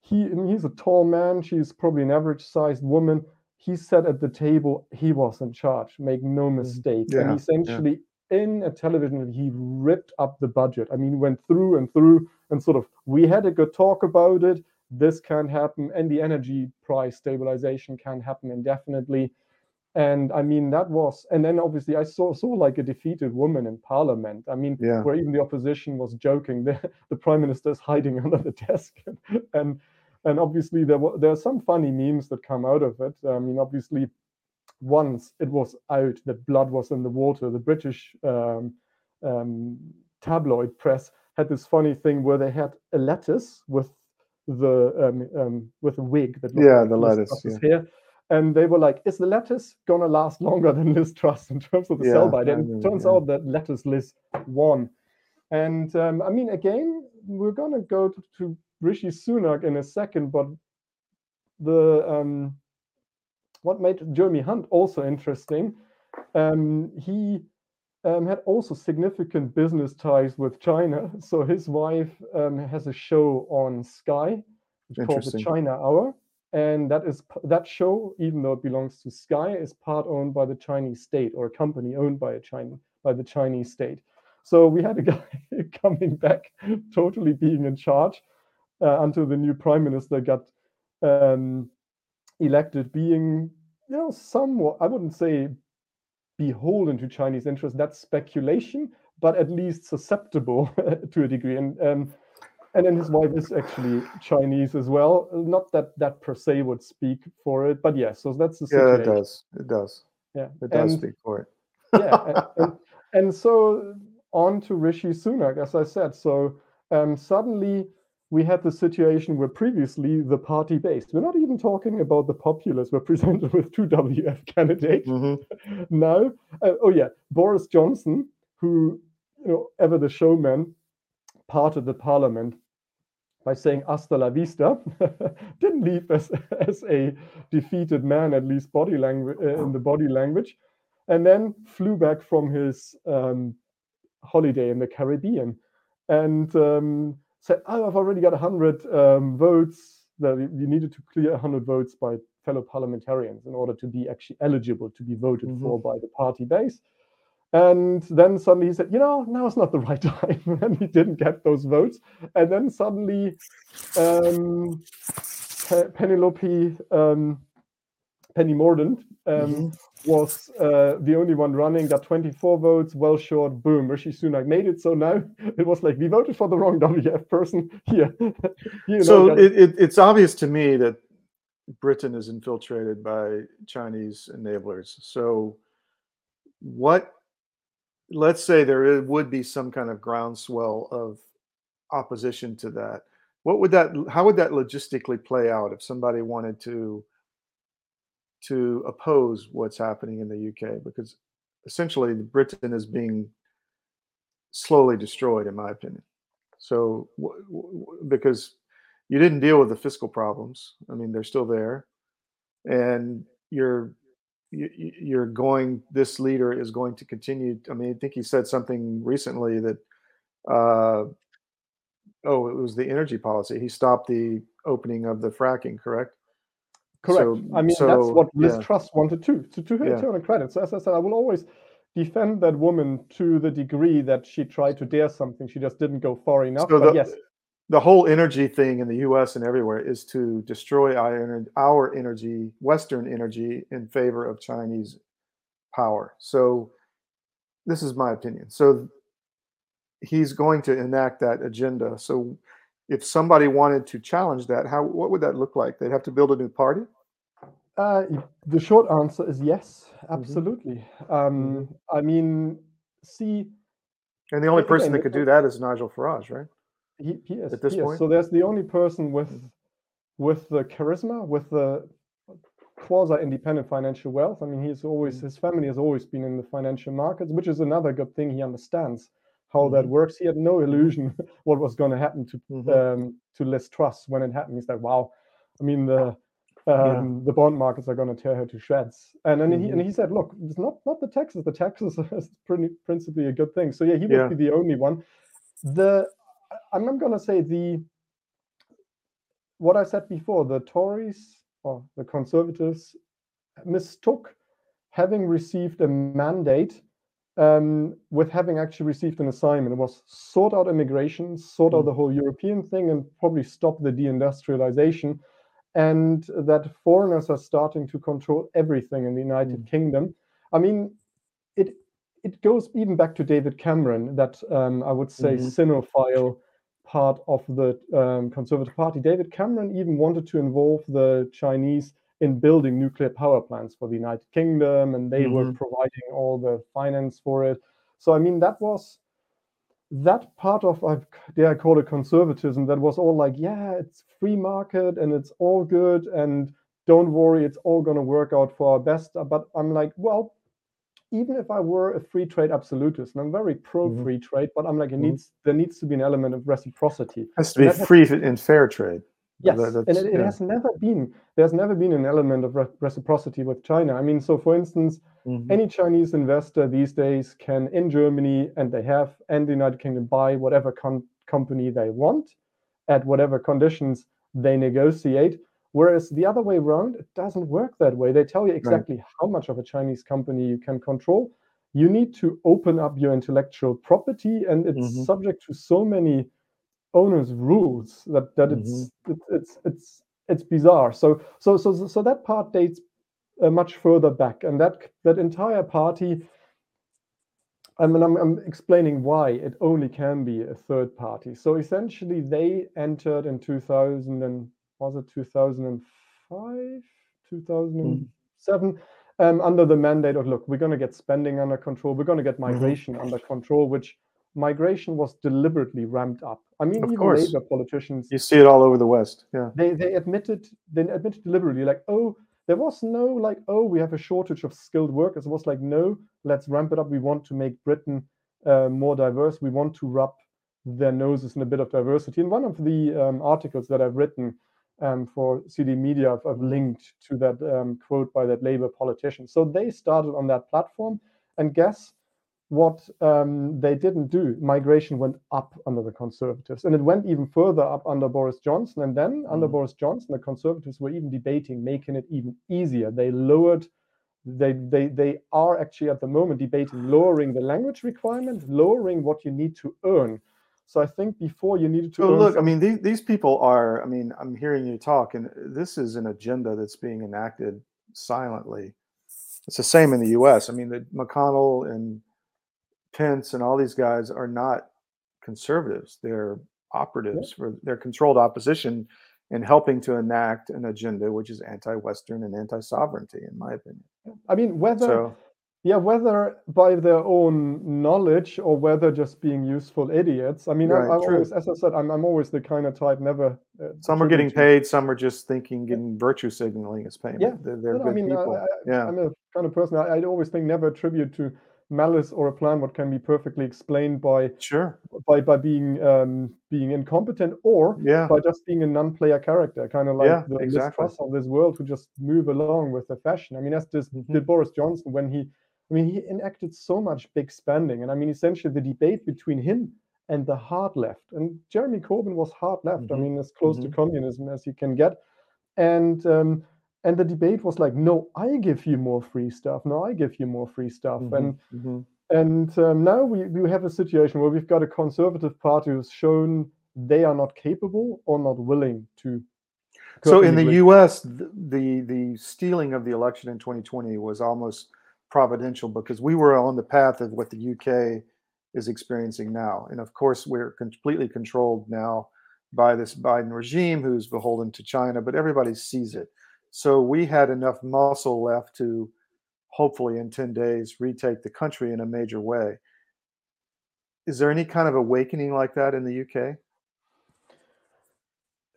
He he's a tall man. She's probably an average-sized woman he sat at the table he was in charge make no mistake Mm-hmm. Yeah, and yeah. essentially in a television he ripped up the budget i mean went through and through and sort of we had a good talk about it this can happen and the energy price stabilization can happen indefinitely and i mean that was and then obviously i saw saw like a defeated woman in parliament i mean Yeah. where even the opposition was joking the, the prime minister is hiding under the desk and and obviously there were there are some funny memes that come out of it. I mean, obviously, once it was out that blood was in the water, the British um, um, tabloid press had this funny thing where they had a lettuce with the um, um, with a wig that Yeah, like the lettuce, Truss's hair. And they were like, "Is the lettuce gonna last longer than Liz Truss in terms of the Yeah, sell by?" then it turns yeah. out that lettuce Liz won. And um, I mean, again, we're gonna go to, to Rishi Sunak in a second, but the um, what made Jeremy Hunt also interesting, um, he um, had also significant business ties with China. So his wife um, has a show on Sky, which called the China Hour, and that is that show, even though it belongs to Sky, is part owned by the Chinese state or a company owned by a China by the Chinese state. So we had a guy coming back, totally being in charge uh, until the new prime minister got um, elected, being you know somewhat I wouldn't say beholden to Chinese interests. That's speculation, but at least susceptible to a degree. And um, and then his wife is actually Chinese as well. Not that that per se would speak for it, but yes. so that's the Yeah, it does. It does. Yeah, It does and- speak for it. yeah, and, and, and so on to Rishi Sunak, as I said. So um, suddenly we had the situation where previously the party based, we're not even talking about the populace, were presented with two WF candidates. Mhm. Now, uh, oh yeah, Boris Johnson, who, you know, ever the showman, parted the parliament by saying hasta la vista, didn't leave as, as a defeated man, at least body language uh, in the body language, and then flew back from his um, holiday in the Caribbean and um, said, oh, I've already got 100 um, votes. That you needed to clear 100 votes by fellow parliamentarians in order to be actually eligible to be voted Mhm. for by the party base. And then suddenly he said, you know, now is not the right time. and he didn't get those votes. And then suddenly um, Penelope um, Penny Mordaunt um, mm-hmm. Was uh, the only one running, got 24 votes, well short, boom, Rishi Sunak made it. So now it was like, we voted for the wrong WF person here. you so know, it, it, it's obvious to me that Britain is infiltrated by Chinese enablers. So what, let's say there would be some kind of groundswell of opposition to that. What would that, how would that logistically play out if somebody wanted to to oppose what's happening in the UK because essentially Britain is being slowly destroyed, in my opinion. So, w- w- because you didn't deal with the fiscal problems, I mean, they're still there, and you're you're going. This leader is going to continue. I mean, I think he said something recently that. Uh, oh, it was the energy policy. He stopped the opening of the fracking, correct? Correct. So, I mean, so, that's what Liz yeah. Truss wanted too. To, to her, yeah. credit. So as I said, I will always defend that woman to the degree that she tried to dare something. She just didn't go far enough. So the, yes. The whole energy thing in the U.S. and everywhere is to destroy our, our energy, Western energy, in favor of Chinese power. So this is my opinion. So he's going to enact that agenda. So if somebody wanted to challenge that, how what would that look like? They'd have to build a new party. Uh, the short answer is yes, mm-hmm. absolutely. Mm-hmm. Um, mm-hmm. I mean, see, and the only person that could do that is Nigel Farage, right? He, he is at this point. Is. So there's the only person with mm-hmm. with the charisma, with the quasi-independent financial wealth. I mean, he's always mm-hmm. his family has always been in the financial markets, which is another good thing. He understands how mm-hmm. that works. He had no illusion what was going to happen to mm-hmm. um, to Liz Truss when it happened. He's like, wow. I mean, the um, yeah. the bond markets are going to tear her to shreds. And then mm-hmm. he and he said, look, it's not not the taxes. The taxes is pretty, principally a good thing. So yeah, he would yeah. be the only one. The I'm not going to say the what I said before. The Tories or the Conservatives mistook having received a mandate with having actually received an assignment. It was sort out immigration, sort out mm. the whole European thing, and probably stop the deindustrialization. And that foreigners are starting to control everything in the United mm. Kingdom. I mean, it it goes even back to David Cameron, that um, I would say mm-hmm. sinophile part of the um, Conservative Party. David Cameron even wanted to involve the Chinese in building nuclear power plants for the United Kingdom, and they mm-hmm. were providing all the finance for it. So I mean, that was that part of I dare I call it conservatism that was all like, yeah, it's free market and it's all good and don't worry, it's all gonna work out for our best. But I'm like, well, even if I were a free trade absolutist, and I'm very pro mm-hmm. free trade, but I'm like, it mm-hmm. needs there needs to be an element of reciprocity. It has to be free and fair trade. Yes, and it, it yeah. has never been. There's never been an element of re- reciprocity with China. I mean, so for instance, mm-hmm. any Chinese investor these days can in Germany and they have and the United Kingdom buy whatever com- company they want at whatever conditions they negotiate. Whereas the other way around, it doesn't work that way. They tell you exactly right. how much of a Chinese company you can control. You need to open up your intellectual property, and it's mm-hmm. subject to so many owners rules that that mm-hmm. it's, it's it's it's it's bizarre so so so so that part dates uh, much further back and that that entire party I mean, I'm, I'm explaining why it only can be a third party. So essentially, they entered in 2000 and was it 2005, 2007, mm. um, under the mandate of look, we're going to get spending under control, we're going to get mm-hmm. migration mm-hmm. under control, which migration was deliberately ramped up. I mean, of even course. Labour politicians. You see it all over the West. Yeah. They they admitted they admitted deliberately like, oh, there was no like, oh, we have a shortage of skilled workers. It was like, no, let's ramp it up. We want to make Britain uh, more diverse. We want to rub their noses in a bit of diversity. In one of the um, articles that I've written um, for CD Media, I've, I've linked to that um, quote by that Labour politician. So they started on that platform, and guess what um, they didn't do. Migration went up under the Conservatives, and it went even further up under Boris Johnson. And then, mm. under Boris Johnson, the Conservatives were even debating making it even easier. They lowered they they they are actually at the moment debating lowering the language requirement, lowering what you need to earn. So I think before you needed to So look, I mean, these, these people are, I mean, I'm hearing you talk, and this is an agenda that's being enacted silently. It's the same in the US. I mean, the McConnell and Pence and all these guys are not conservatives. They're operatives for they're controlled opposition in helping to enact an agenda which is anti-Western and anti-sovereignty, in my opinion. I mean whether So Yeah, whether by their own knowledge or whether just being useful idiots. I mean, Right, I'm true. always, as I said, I'm, I'm always the kind of type never. Uh, some are getting paid, some are just thinking getting virtue signaling as payment. Yeah. They're, they're no, I good mean, I, people. I, yeah. I'm a kind of person. I, I always think never attribute to malice or a plan what can be perfectly explained by Sure. by by being um, being incompetent or Yeah. by just being a non-player character, kind of like Yeah, the exactly. mistrust of this world who just move along with the fashion. I mean, that's just Mhm. did Boris Johnson when he, I mean, he enacted so much big spending, and I mean, essentially the debate between him and the hard left, and Jeremy Corbyn was hard left. I Mhm. mean, as close to Mhm. communism as you can get, and um, and the debate was like, no, I give you more free stuff. No, I give you more free stuff, and Mhm, mhm. and um, now we, we have a situation where we've got a conservative party who's shown they are not capable or not willing to. So in the. U.S., the the stealing of the election in 2020 was almost providential because we were on the path of what the UK is experiencing now, and of course we're completely controlled now by this Biden regime, who's beholden to China. But everybody sees it, so we had enough muscle left to hopefully in 10 days retake the country in a major way. Is there any kind of awakening like that in the UK?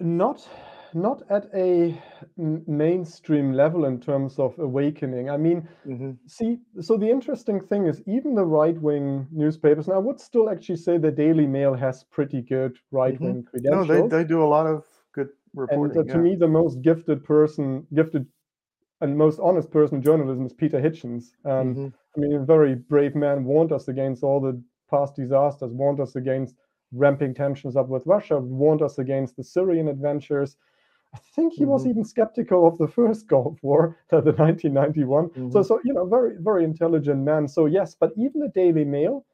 not not at a mainstream level in terms of awakening. I mean, hmm see, so the interesting thing is even the right wing newspapers, and I would still actually say the Daily Mail has pretty good right wing No, credentials. they, they do a lot of good and reporting. uh, to yeah. me, the most gifted person, gifted and most honest person in journalism is Peter Hitchens. Um, Mhm. I mean, a very brave man warned us against all the past disasters, warned us against ramping tensions up with Russia, warned us against the Syrian adventures. I think he was Mhm. even skeptical of the first Gulf War, the the 1991. So, Mhm. so you know, very, very intelligent man. So yes, but even the Daily Mail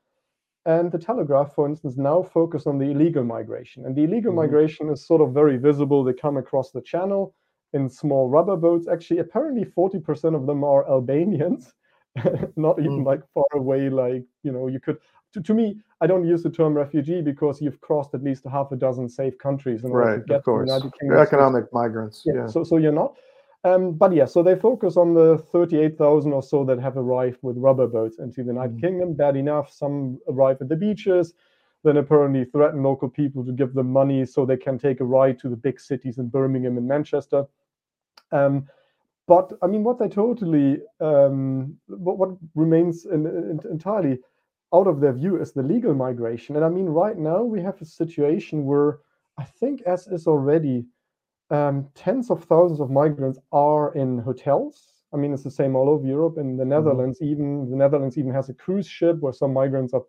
and the Telegraph, for instance, now focus on the illegal migration, and the illegal Mhm. migration is sort of very visible. They come across the channel in small rubber boats. Actually, apparently, 40% of them are Albanians, not even Mm. like far away. Like you know, you could. To, to me, I don't use the term refugee because you've crossed at least half a dozen safe countries in order Right, to get of course. to the United Kingdom. Economic migrants. yeah, Yeah. So, so you're not. Um, but yeah, so they focus on the 38,000 or so that have arrived with rubber boats into the United Mhm. Kingdom. Bad enough. Some arrive at the beaches, then apparently threaten local people to give them money so they can take a ride to the big cities in Birmingham and Manchester. Um, but I mean, what they totally, um, what, what remains in, in- entirely out of their view is the legal migration. And I mean, right now we have a situation where I think, as is already, um, tens of thousands of migrants are in hotels. I mean, it's the same all over Europe. In the Netherlands, even the Netherlands even has a cruise ship where some migrants are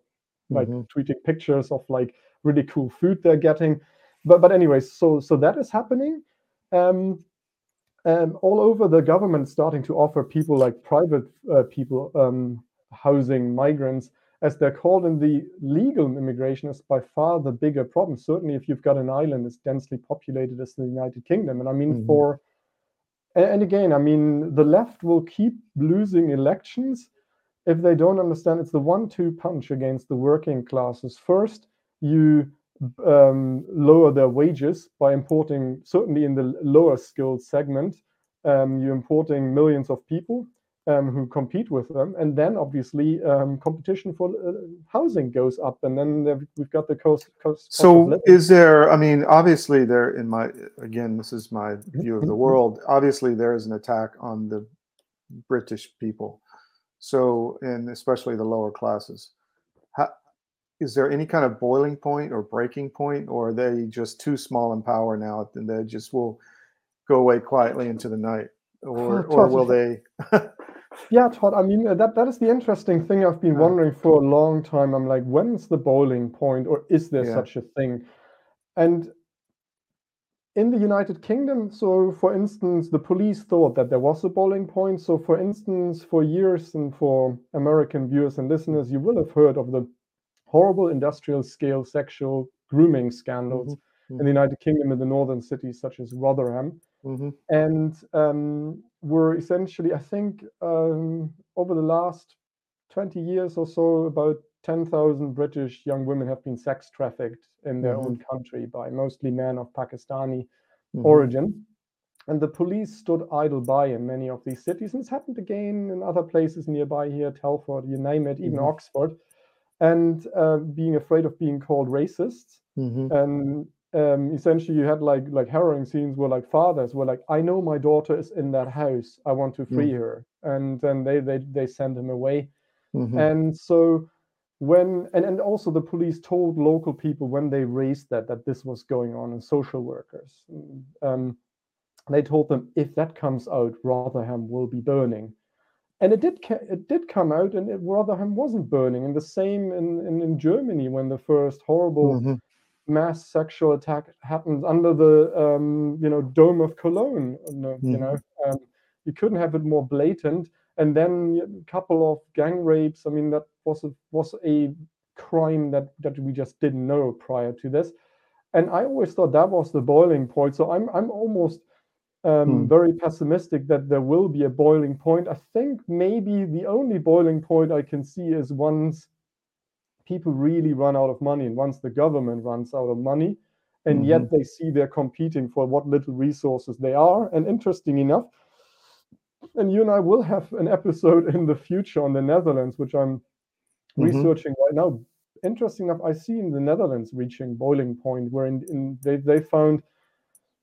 like Mhm. tweeting pictures of like really cool food they're getting. But but anyways, so so that is happening. Um, um, all over the government starting to offer people like private uh, people um, housing migrants as they're called in the legal immigration is by far the bigger problem. Certainly if you've got an island as densely populated as the united kingdom. And i mean Mhm. for and again i mean the left will keep losing elections if they don't understand it's the one-two punch against the working classes. First you um, lower their wages by importing certainly in the lower skilled segment um, you're importing millions of people um, who compete with them and then obviously um, competition for uh, housing goes up and then we've got the cost, cost, cost of So is there, I mean, obviously there in my, again, this is my Mm-hmm, view of the world. Obviously there is an attack on the British people. So, and especially the lower classes. How, is there any kind of boiling point or breaking point or are they just too small in power now and they just will go away quietly into the night? Or, or will they? Yeah, Todd. I mean, uh, that that is the interesting thing. I've been wondering for a long time. I'm like, when's the boiling point, or is there Yeah. such a thing? And in the United Kingdom, so for instance, the police thought that there was a boiling point. So, for instance, for years and for American viewers and listeners, you will have heard of the horrible industrial scale sexual grooming scandals mm-hmm. in the United Kingdom in the northern cities such as Rotherham. Mm-hmm. And um, were essentially, I think, um, over the last 20 years or so, about 10,000 British young women have been sex trafficked in their mm-hmm. own country by mostly men of Pakistani mm-hmm. origin. And the police stood idle by in many of these cities. And it's happened again in other places nearby here, Telford, you name it, even mm-hmm. Oxford. And uh, being afraid of being called racists. Mm-hmm. And um, essentially, you had like like harrowing scenes where like fathers were like, "I know my daughter is in that house. I want to free mm. her," and then they they they send him away. Mm-hmm. And so when and, and also the police told local people when they raised that that this was going on and social workers um, they told them if that comes out rotherham will be burning and it did it did come out and it, rotherham wasn't burning and the same in, in, in germany when the first horrible mm-hmm. Mass sexual attack happens under the um, you know dome of cologne mm-hmm. you know um, you couldn't have it more blatant and then a couple of gang rapes. I mean, that was a, was a crime that that we just didn't know prior to this. And I always thought that was the boiling point. So I'm I'm almost um, hmm. very pessimistic that there will be a boiling point. I think maybe the only boiling point I can see is once people really run out of money and once the government runs out of money and mm-hmm. yet they see they're competing for what little resources they are. And interesting enough, and you and I will have an episode in the future on the Netherlands, which I'm mm-hmm. researching right now. Interesting enough, I see in the Netherlands reaching boiling point where in, in they, they found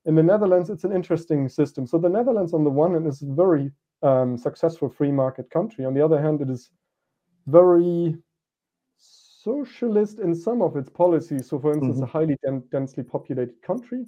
in the Netherlands it's an interesting system. So the Netherlands on the one hand is a very um, successful free market country. On the other hand, it is very socialist in some of its policies. So, for instance, mm-hmm. a highly den- densely populated country,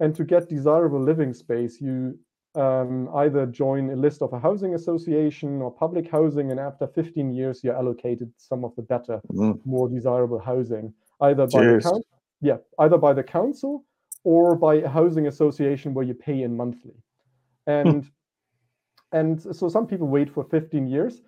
and to get desirable living space, you um, either join a list of a housing association or public housing, and after 15 years, you're allocated some of the better, mm. more desirable housing, either by the council, yeah, either by the council or by a housing association where you pay in monthly. And hmm. and so some people wait for 15 years.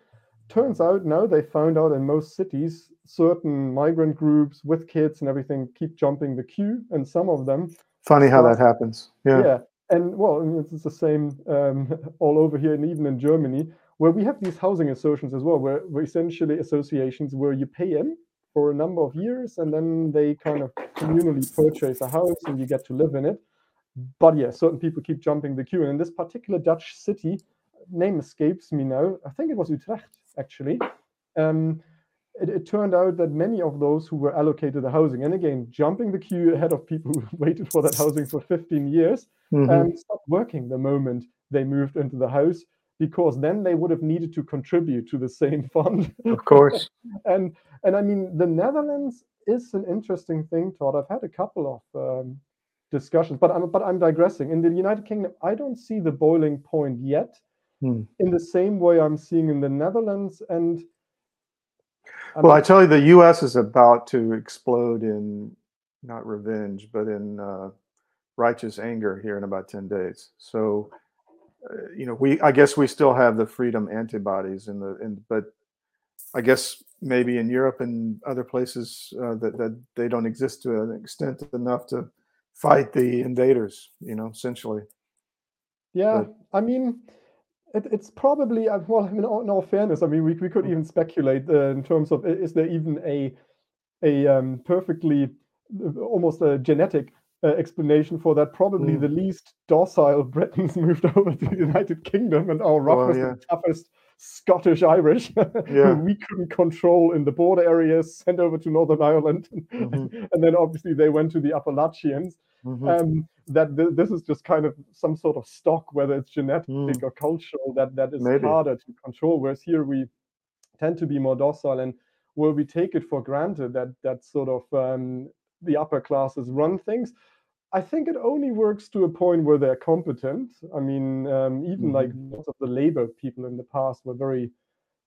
Turns out now they found out in most cities, certain migrant groups with kids and everything keep jumping the queue, and some of them. Funny how that happens. Yeah. Yeah and well, it's the same um, all over here, and even in Germany, where we have these housing associations as well, where, where essentially associations where you pay in for a number of years, and then they kind of communally purchase a house, and you get to live in it. But yeah, certain people keep jumping the queue, and in this particular Dutch city, name escapes me now. I think it was Utrecht actually. Um, it, it, turned out that many of those who were allocated the housing, and again, jumping the queue ahead of people who waited for that housing for 15 years, mm-hmm. um, stopped working the moment they moved into the house because then they would have needed to contribute to the same fund. Of course. and and I mean, the Netherlands is an interesting thing, Todd. I've had a couple of um, discussions, but I'm but I'm digressing. In the United Kingdom, I don't see the boiling point yet. Hmm. In the same way I'm seeing in the Netherlands, and well, I tell you, the U.S. is about to explode in not revenge, but in uh, righteous anger here in about ten days. So, uh, you know, we I guess we still have the freedom antibodies in the in, but I guess maybe in Europe and other places uh, that that they don't exist to an extent enough to fight the invaders. You know, essentially. Yeah, but, I mean it, it's probably uh, well in all, in all, fairness i mean we, we could even speculate uh, in terms of is there even a a um, perfectly uh, almost a genetic uh, explanation for that probably mm. the least docile britons moved over to the united kingdom and our roughest well, yeah. toughest scottish irish yeah. we couldn't control in the border areas sent over to northern ireland mm-hmm. and then obviously they went to the appalachians mm-hmm. um, that th- this is just kind of some sort of stock, whether it's genetic mm. or cultural, that that is Maybe. harder to control. Whereas here we tend to be more docile, and where we take it for granted that that sort of um, the upper classes run things. I think it only works to a point where they're competent. I mean, um, even mm-hmm. like most of the labor people in the past were very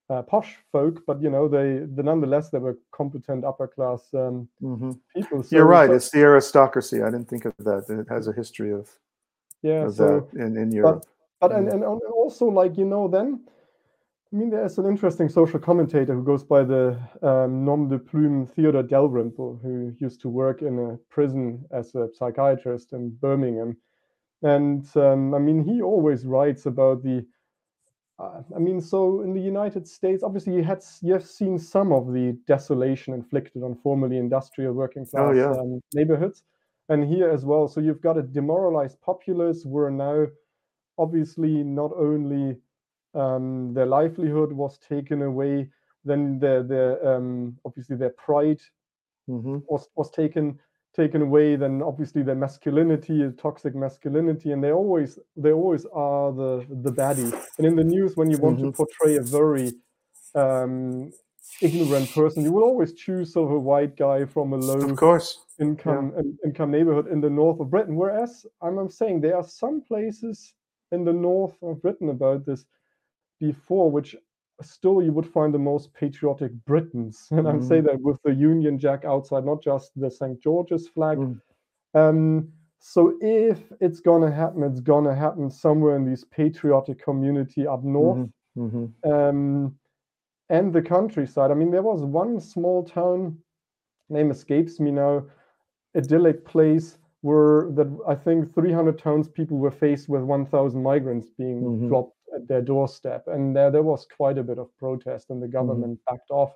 uh, posh folk, but you know they, they nonetheless they were competent upper class um, hmm people. So, You're right. so- It's the aristocracy. I didn't think of that. It has a history of, yeah. of So that in, in Europe. but and, Mm. and al- also like you know then i mean there's an interesting social commentator who goes by the um, nom de plume theodore dalrymple who used to work in a prison as a psychiatrist in birmingham and um, i mean he always writes about the uh, I mean, so in the United States, obviously you had you have seen some of the desolation inflicted on formerly industrial working class Oh, yeah. um, neighborhoods, and here as well. So you've got a demoralized populace who are now obviously not only um, their livelihood was taken away, then their their um, obviously their pride hmm was was taken taken away then obviously their masculinity is toxic masculinity and they always they always are the the baddie and in the news when you want to Mhm. portray a very um ignorant person you will always choose sort of a white guy from a low Of course. income in- income neighborhood in the north of Britain. Whereas I'm, I'm saying there are some places in the north of Britain about this before, which still you would find the most patriotic Britons, and I'm saying that with the Union Jack outside, not just the St George's flag. Mm. Um, so if it's gonna happen, it's gonna happen somewhere in this patriotic community up north hmm um, and the countryside. I mean, there was one small town, name escapes me now, idyllic place where that I think 300 townspeople were faced with 1,000 migrants being Mhm. dropped at their doorstep, and there there was quite a bit of protest, and the government backed off.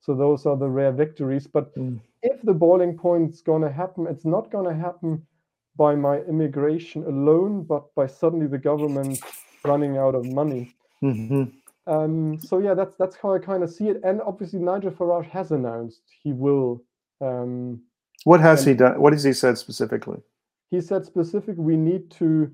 So those are the rare victories. But Mm. if the boiling point's going to happen, it's not going to happen by my immigration alone, but by suddenly the government running out of money. hmm Um, so yeah, that's that's how I kind of see it. And obviously, Nigel Farage has announced he will. Um, What has he done? What has he said specifically? he said specific, we need to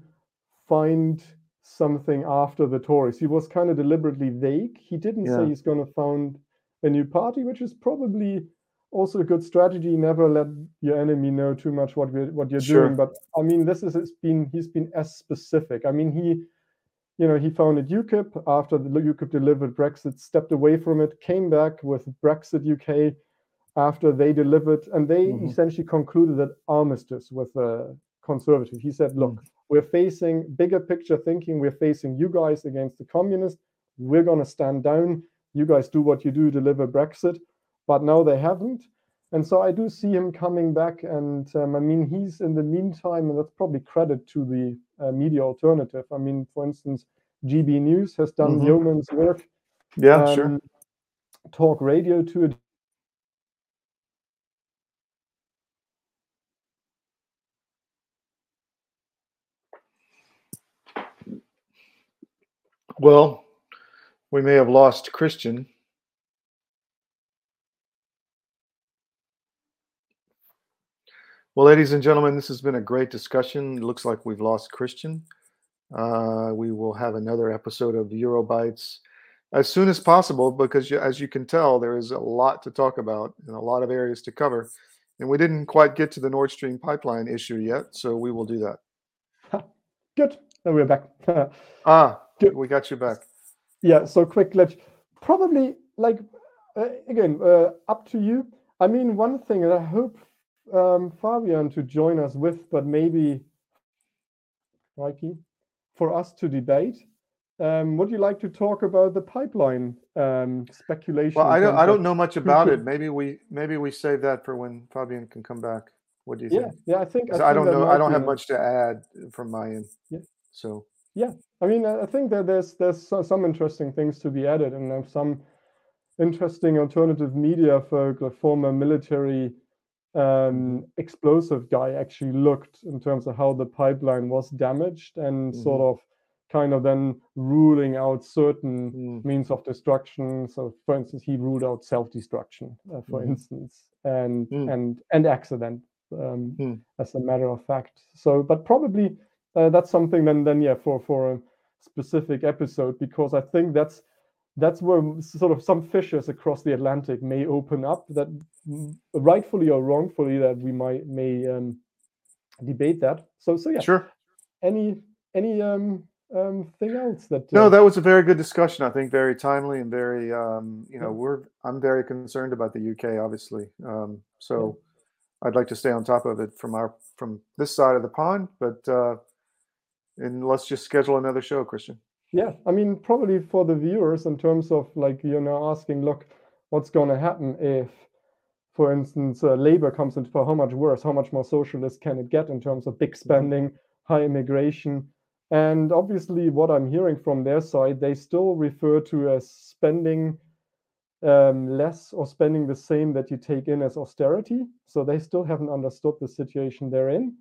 find something after the Tories. He was kind of deliberately vague. He didn't say he's going to found a new party, which is probably also a good strategy. Never let your enemy know too much what we're, what you're Sure. doing. But I mean, this is it's been he's been as specific. I mean, he you know, he founded UKIP after the UKIP delivered Brexit, stepped away from it, came back with Brexit UK after they delivered, and they Mhm. essentially concluded that armistice with the Conservative. He said, "Look, we're facing bigger picture thinking. We're facing you guys against the communists. We're going to stand down. You guys do what you do, deliver Brexit." But now they haven't. And so I do see him coming back, and um, I mean he's in the meantime, and that's probably credit to the uh, media alternative. I mean, for instance, GB News has done Mhm. yeoman's work. Yeah, sure. um, Talk radio to it. Well, we may have lost Christian. Well, ladies and gentlemen, this has been a great discussion. It looks like we've lost Christian. Uh, we will have another episode of Euro Bytes as soon as possible because, you, as you can tell, there is a lot to talk about and a lot of areas to cover. And we didn't quite get to the Nord Stream pipeline issue yet, so we will do that. Good. And we're back. Ah. We got you back. yeah. So quick glitch. Probably like uh, again uh, up to you. I mean, one thing that I hope um, Fabian to join us with, but maybe Mikey, for us to debate. Um, would you like to talk about the pipeline um, speculation? Well, I don't. I don't know much about it. Maybe we. Maybe we save that for when Fabian can come back. What do you Yeah, think? yeah. I think I, I, don't know. I don't have much to add from my end. Yeah. So I mean, I think that there's there's some interesting things to be added, and some interesting alternative media folk, a former military um, explosive guy, actually looked in terms of how the pipeline was damaged, and sort of kind of then ruling out certain mm, means of destruction. So, for instance, he ruled out self-destruction, uh, for Mhm. instance, and Mm. and and accident, um, Mm. as a matter of fact. So, but probably uh, that's something then then yeah for for a specific episode because I think that's that's where sort of some fissures across the Atlantic may open up that rightfully or wrongfully that we might may um, debate that. So so yeah, sure. any any um um, thing else that? No, uh, that was a very good discussion. I think very timely and very, um, you know, we're I'm very concerned about the UK, obviously. Um, so I'd like to stay on top of it from our from this side of the pond, but uh, and let's just schedule another show, Christian. Yeah, I mean, probably for the viewers in terms of like, you know, asking, look, what's going to happen if, for instance, uh, labor comes into power, how much worse, how much more socialist can it get in terms of big spending, high immigration? And obviously, what I'm hearing from their side, they still refer to as spending um, less or spending the same that you take in as austerity. So they still haven't understood the situation they're in.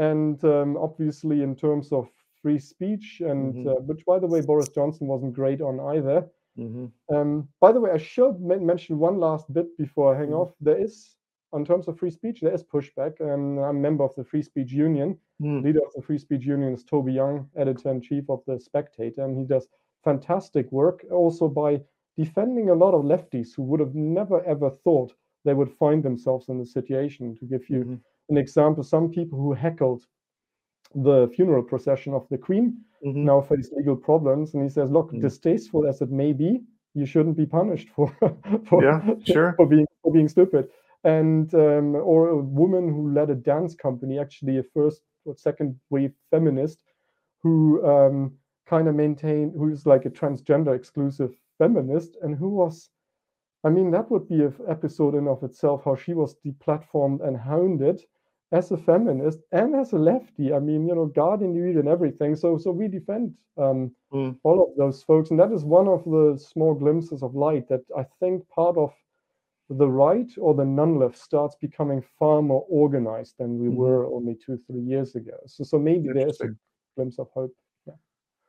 And um, obviously, in terms of free speech, and Mhm. uh, which, by the way, Boris Johnson wasn't great on either. hmm Um, by the way, I should men- mention one last bit before I hang Mhm. off. There is, in terms of free speech, there is pushback. Um, I'm a member of the Free Speech Union. Hmm. Leader of the Free Speech Union is Toby Young, editor in chief of the Spectator, and he does fantastic work also by defending a lot of lefties who would have never ever thought they would find themselves in the situation. To give you Mhm. An example, some people who heckled the funeral procession of the Queen Mhm. now face legal problems. And he says, look, Mm. distasteful as it may be, you shouldn't be punished for for, Yeah, sure. for being for being stupid. And um, or a woman who led a dance company, actually a first or second wave feminist, who um, kind of maintained, who's like a transgender exclusive feminist, and who was, I mean, that would be an episode in of itself, how she was deplatformed and hounded as a feminist and as a lefty. I mean, you know, Guardian Read and everything. So, so we defend um, Mm. all of those folks, and that is one of the small glimpses of light that I think part of the right or the non-left starts becoming far more organized than we Mhm. were only two, three years ago. So, so maybe there is a glimpse of hope. Yeah,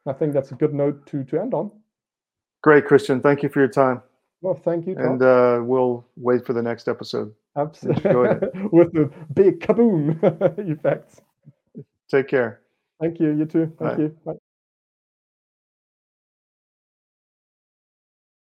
I think that's a good note to to end on. Great, Christian. Thank you for your time, Well, thank you, Tom. and uh, we'll wait for the next episode. Absolutely, with the big kaboom effects. Take care. Thank you. You too. Thank Bye. you. Bye.